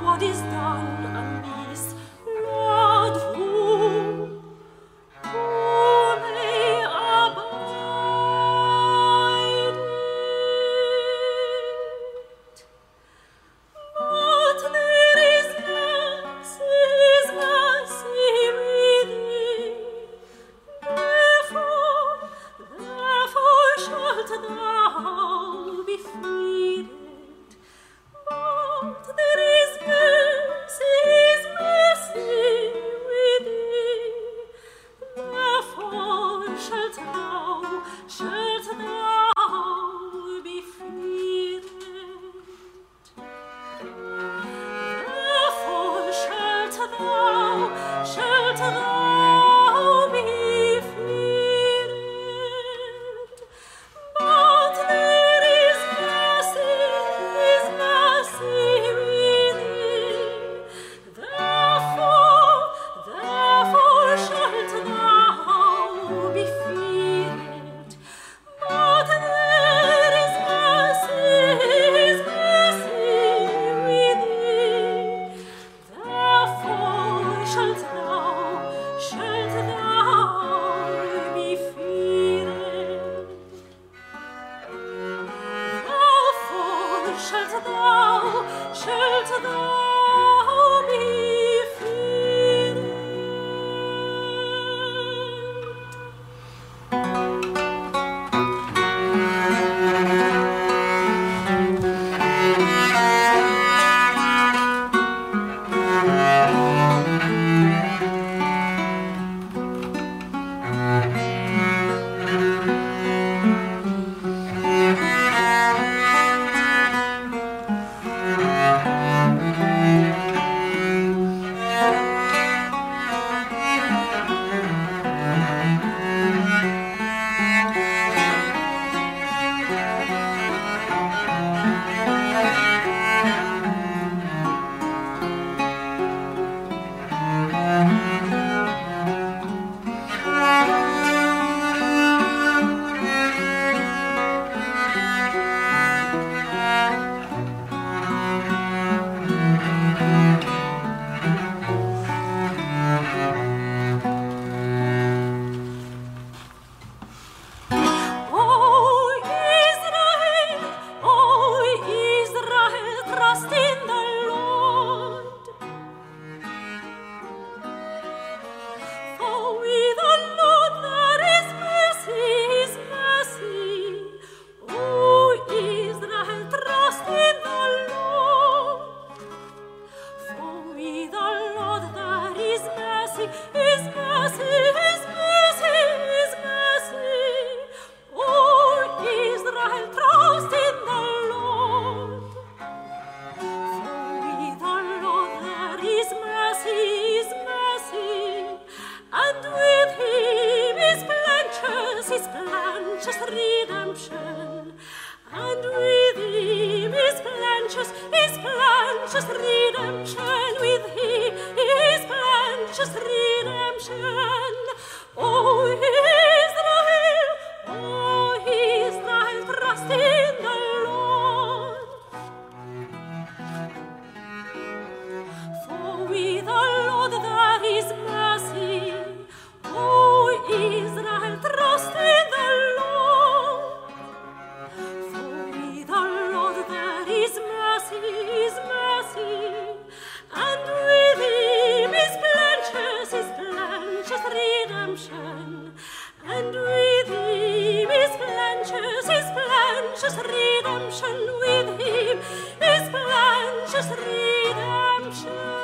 What is done precious redemption with him, is precious redemption.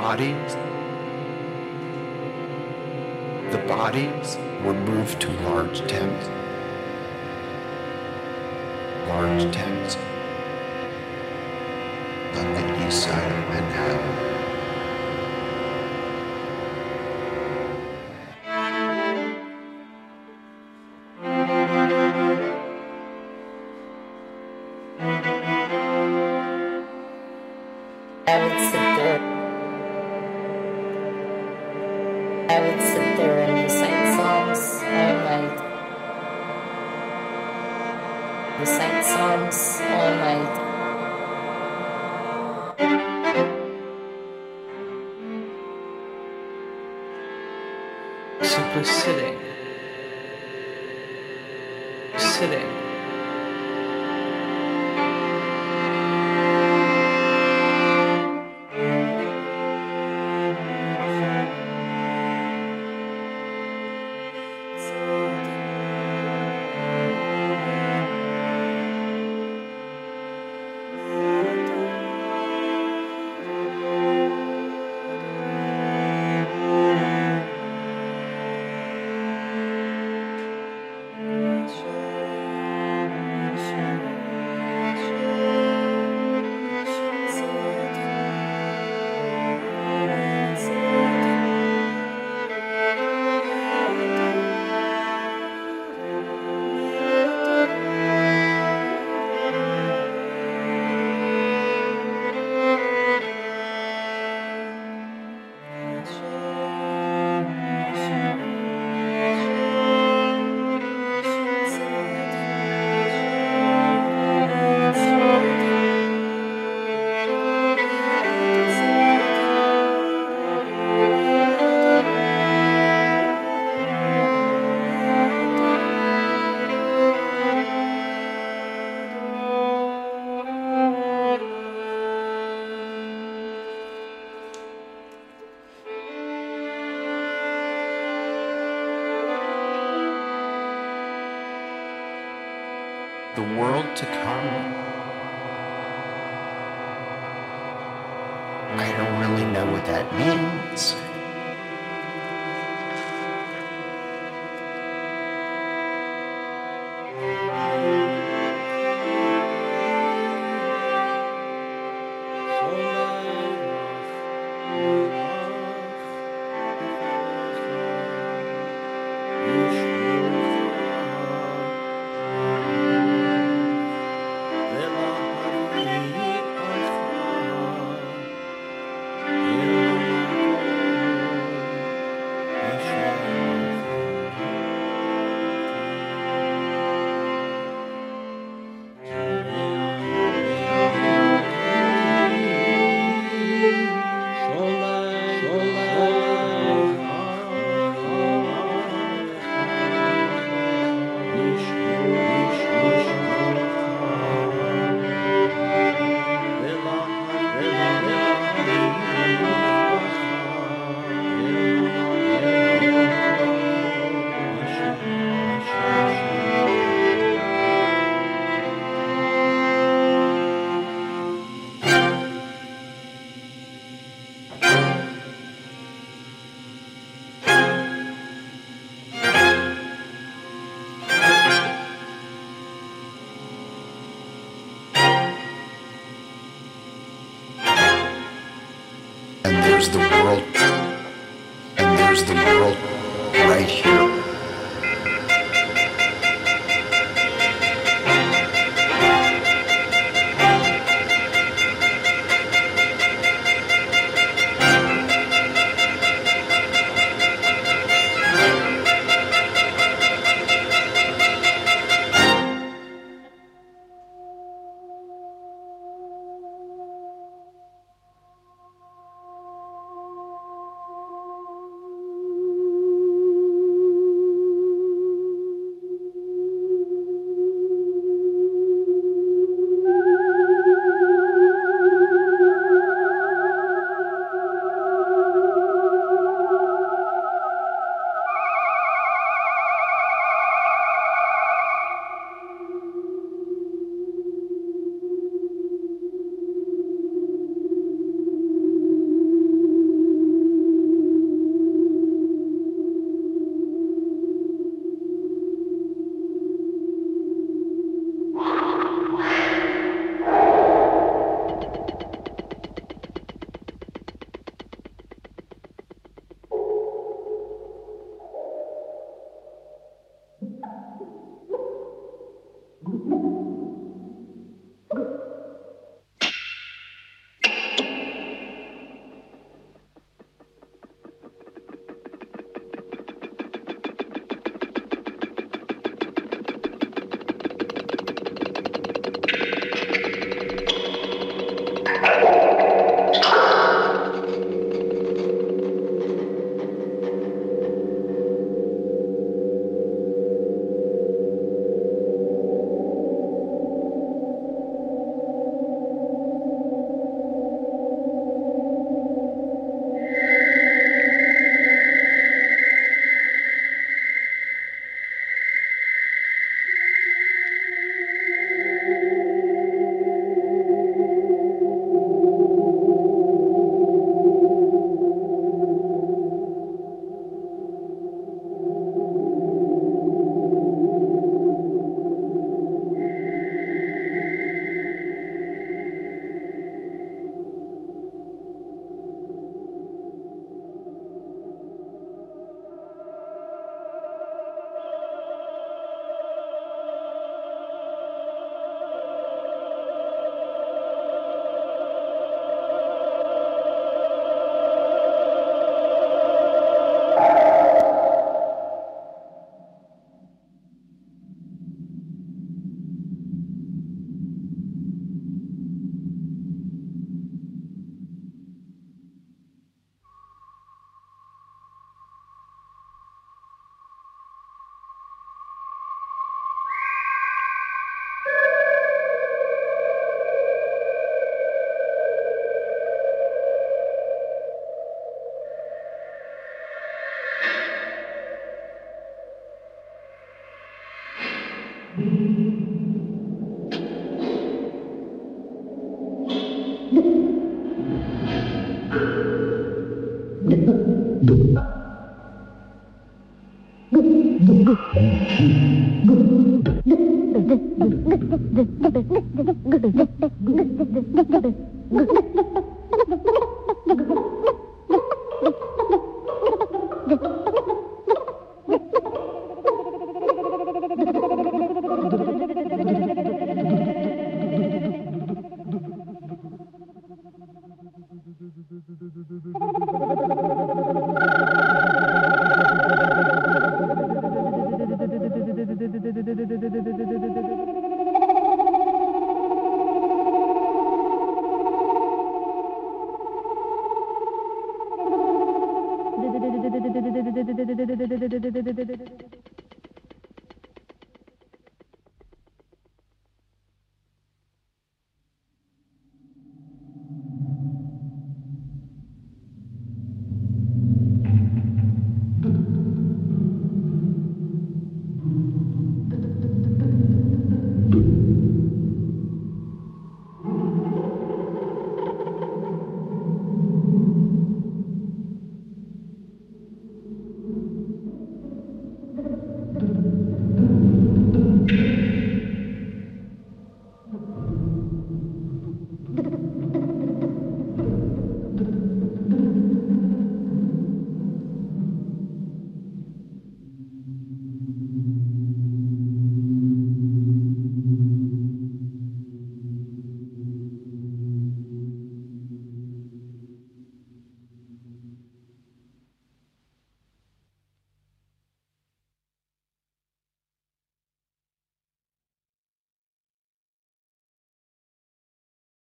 Bodies, the bodies were moved to large tents. Large tents on the east side of Manhattan. World to come. I don't really know what that means. The world.